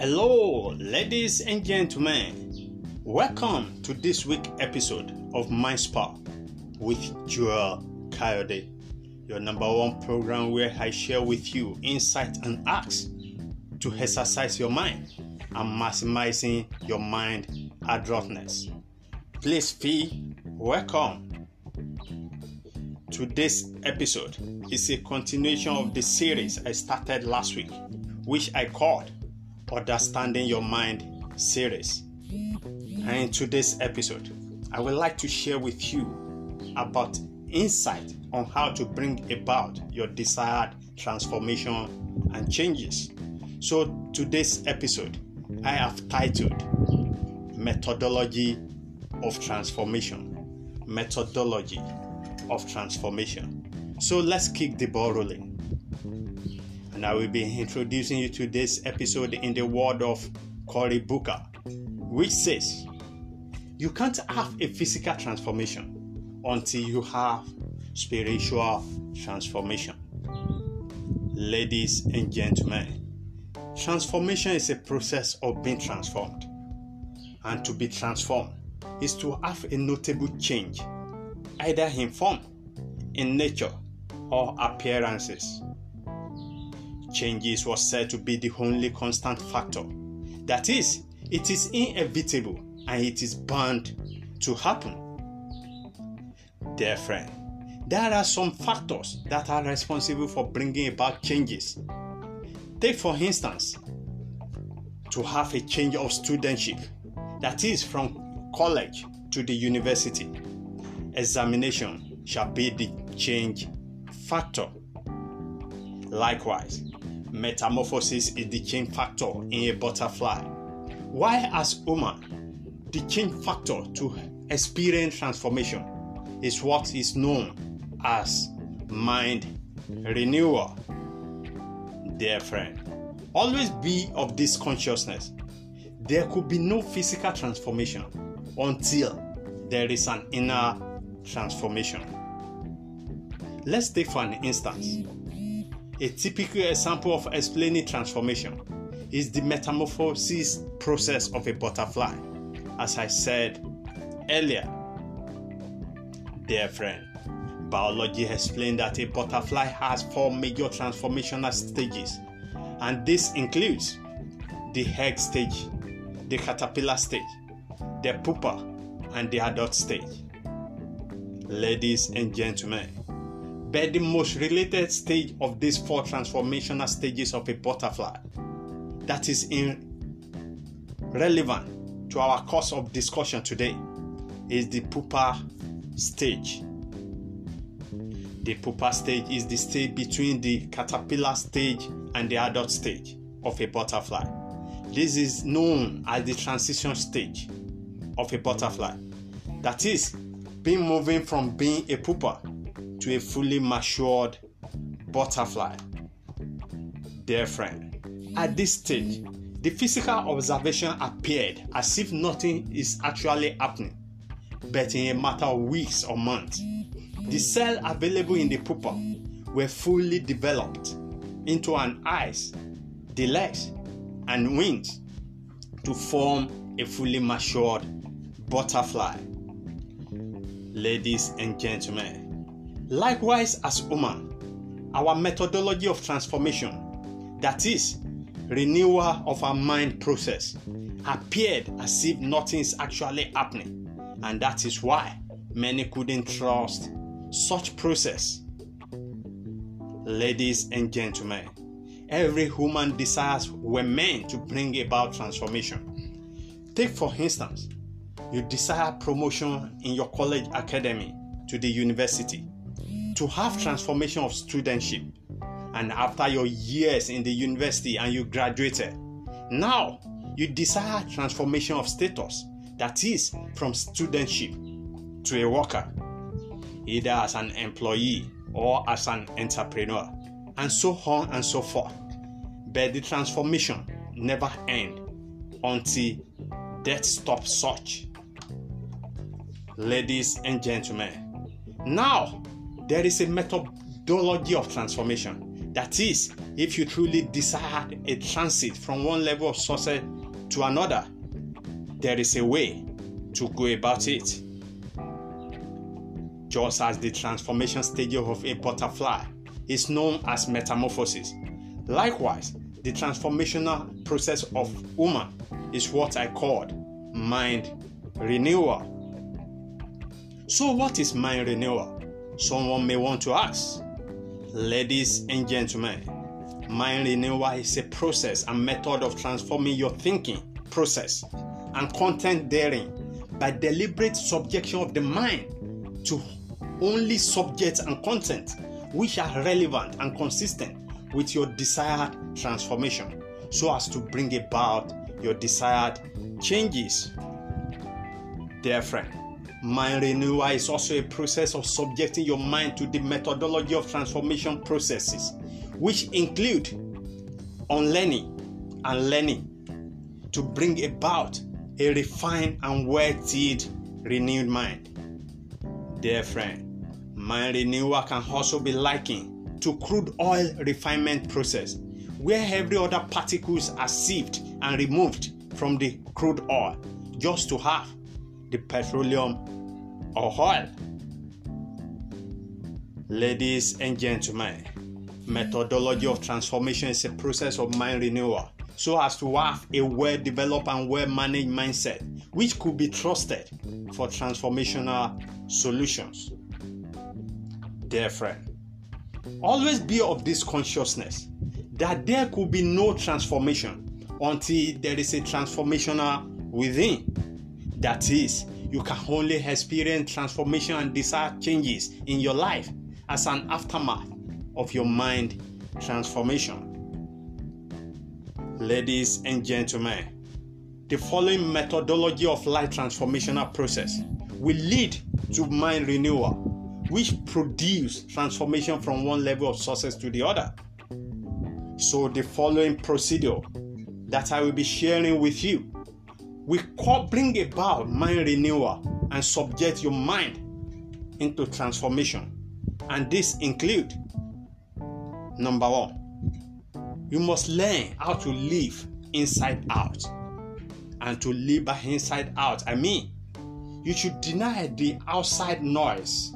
Hello, ladies and gentlemen. Welcome to this week episode of My Spa with Joel Kayode, your number one program where I share with you insight and acts to exercise your mind and maximizing your mind adroitness. Please feel welcome. Today's episode is a continuation of the series I started last week, which I called Understanding Your Mind series. And in today's episode, I would like to share with you about insight on how to bring about your desired transformation and changes. So, today's episode, I have titled Methodology of Transformation. Methodology of Transformation. So, let's kick the ball rolling and I will be introducing you to this episode in the word of Cory Booker, which says, You can't have a physical transformation until you have spiritual transformation. Ladies and gentlemen, transformation is a process of being transformed. And to be transformed is to have a notable change, either in form, in nature, or appearances changes was said to be the only constant factor. That is, it is inevitable and it is bound to happen. Dear friend, there are some factors that are responsible for bringing about changes. Take, for instance, to have a change of studentship, that is, from college to the university. Examination shall be the change factor. Likewise, metamorphosis is the change factor in a butterfly. Why, as woman, the change factor to experience transformation is what is known as mind renewal. Dear friend, always be of this consciousness. There could be no physical transformation until there is an inner transformation. Let's take for an instance a typical example of explaining transformation is the metamorphosis process of a butterfly. As I said earlier, dear friend, biology explained that a butterfly has four major transformational stages, and this includes the egg stage, the caterpillar stage, the pupa, and the adult stage. Ladies and gentlemen, but the most related stage of these four transformational stages of a butterfly that is in relevant to our course of discussion today is the pupa stage. The pupa stage is the stage between the caterpillar stage and the adult stage of a butterfly. This is known as the transition stage of a butterfly. That is, being moving from being a pupa to a fully matured butterfly. Dear friend, at this stage, the physical observation appeared as if nothing is actually happening, but in a matter of weeks or months, the cells available in the pupa were fully developed into an eyes, the legs, and wings to form a fully matured butterfly. Ladies and gentlemen, Likewise, as woman, our methodology of transformation, that is, renewal of our mind process, appeared as if nothing is actually happening, and that is why many couldn't trust such process. Ladies and gentlemen, every human desires were meant to bring about transformation. Take, for instance, you desire promotion in your college academy to the university to have transformation of studentship. And after your years in the university and you graduated now you desire transformation of status that is from studentship to a worker either as an employee or as an entrepreneur and so on and so forth. But the transformation never end until death stops such. Ladies and gentlemen now there is a methodology of transformation That is, if you truly desire a transit from one level of success to another, there is a way to go about it. Just as the transformation stage of a butterfly is known as metamorphosis, likewise, the transformational process of woman is what I called mind renewal. So, what is mind renewal? Someone may want to ask. Ladies and gentlemen, mind renewal is a process and method of transforming your thinking process and content therein by deliberate subjection of the mind to only subjects and content which are relevant and consistent with your desired transformation so as to bring about your desired changes. Dear friend, Mind renewal is also a process of subjecting your mind to the methodology of transformation processes, which include unlearning and learning to bring about a refined and well-tilled renewed mind. Dear friend, mind renewal can also be likened to crude oil refinement process, where every other particles are sieved and removed from the crude oil just to have the petroleum or oil. Ladies and gentlemen, methodology of transformation is a process of mind renewal so as to have a well developed and well managed mindset which could be trusted for transformational solutions. Dear friend, always be of this consciousness that there could be no transformation until there is a transformational within. That is, you can only experience transformation and desired changes in your life as an aftermath of your mind transformation. Ladies and gentlemen, the following methodology of life transformational process will lead to mind renewal, which produce transformation from one level of success to the other. So, the following procedure that I will be sharing with you will call, bring about mind renewal and subject your mind into transformation. And this include number one, you must learn how to live inside out. And to live by inside out, I mean, you should deny the outside noise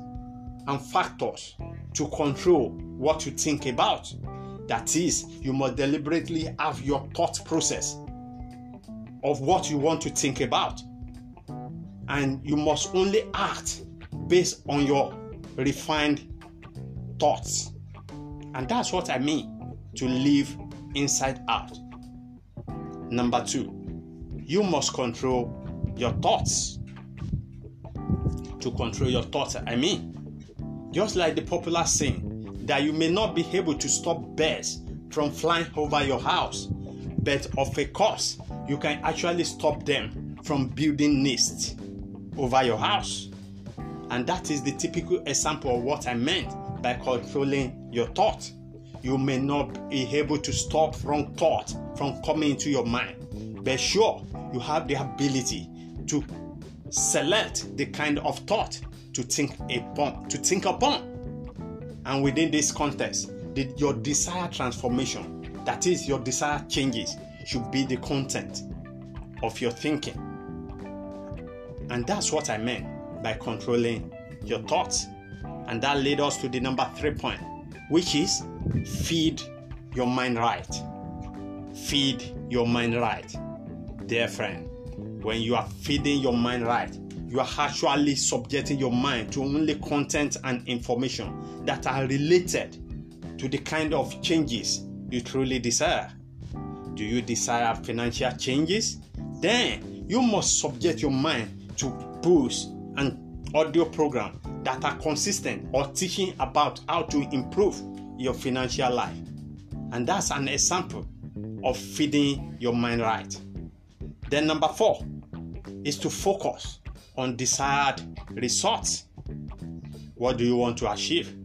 and factors to control what you think about. That is, you must deliberately have your thought process of what you want to think about. And you must only act based on your refined thoughts. And that's what I mean to live inside out. Number two, you must control your thoughts. To control your thoughts, I mean, just like the popular saying that you may not be able to stop birds from flying over your house, but of a course, you can actually stop them from building nests over your house. And that is the typical example of what I meant by controlling your thought. You may not be able to stop wrong thought from coming into your mind, but sure, you have the ability to select the kind of thought to think upon. To think upon. And within this context, the, your desired transformation, that is, your desired changes, should be the content of your thinking. And that's what I meant by controlling your thoughts. And that led us to the number three point, which is feed your mind right. Feed your mind right. Dear friend, when you are feeding your mind right, you are actually subjecting your mind to only content and information that are related to the kind of changes you truly desire. Do you desire financial changes? Then you must subject your mind to books and audio programs that are consistent or teaching about how to improve your financial life. And that's an example of feeding your mind right. Then, number four is to focus on desired results. What do you want to achieve?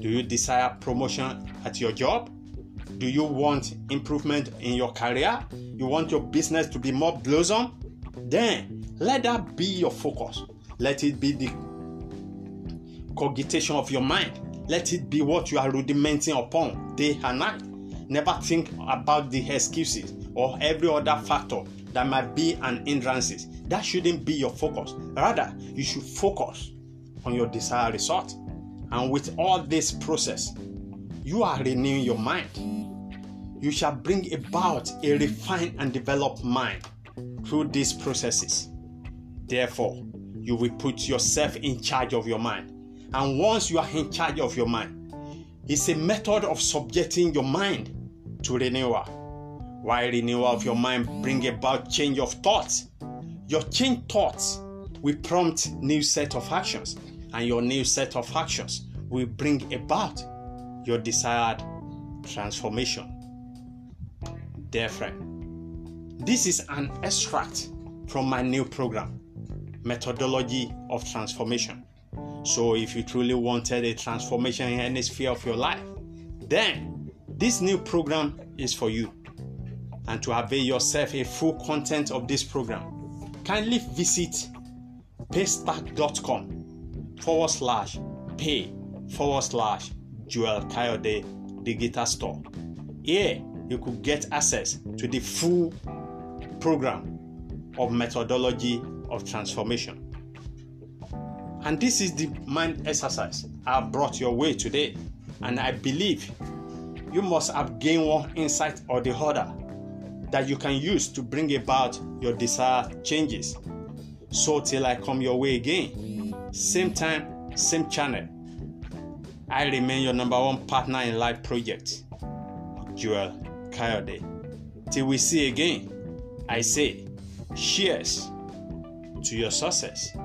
Do you desire promotion at your job? Do you want improvement in your career? You want your business to be more blossom? Then let that be your focus. Let it be the cogitation of your mind. Let it be what you are rudimenting upon day and night. Never think about the excuses or every other factor that might be an hindrance. That shouldn't be your focus. Rather, you should focus on your desired result. And with all this process, you are renewing your mind. You shall bring about a refined and developed mind through these processes. Therefore, you will put yourself in charge of your mind. And once you are in charge of your mind, it's a method of subjecting your mind to renewal. While renewal of your mind bring about change of thoughts, your change thoughts will prompt new set of actions, and your new set of actions will bring about your desired transformation. Dear friend, this is an extract from my new program, Methodology of Transformation. So, if you truly wanted a transformation in any sphere of your life, then this new program is for you. And to avail yourself a full content of this program, kindly visit paystack.com forward slash pay forward slash Joel Kayode Digital Store. Here, you could get access to the full program of methodology of transformation. And this is the mind exercise I brought your way today. And I believe you must have gained one insight or the other that you can use to bring about your desired changes. So, till I come your way again, same time, same channel, I remain your number one partner in life project, Joel Till we see again, I say, cheers to your success.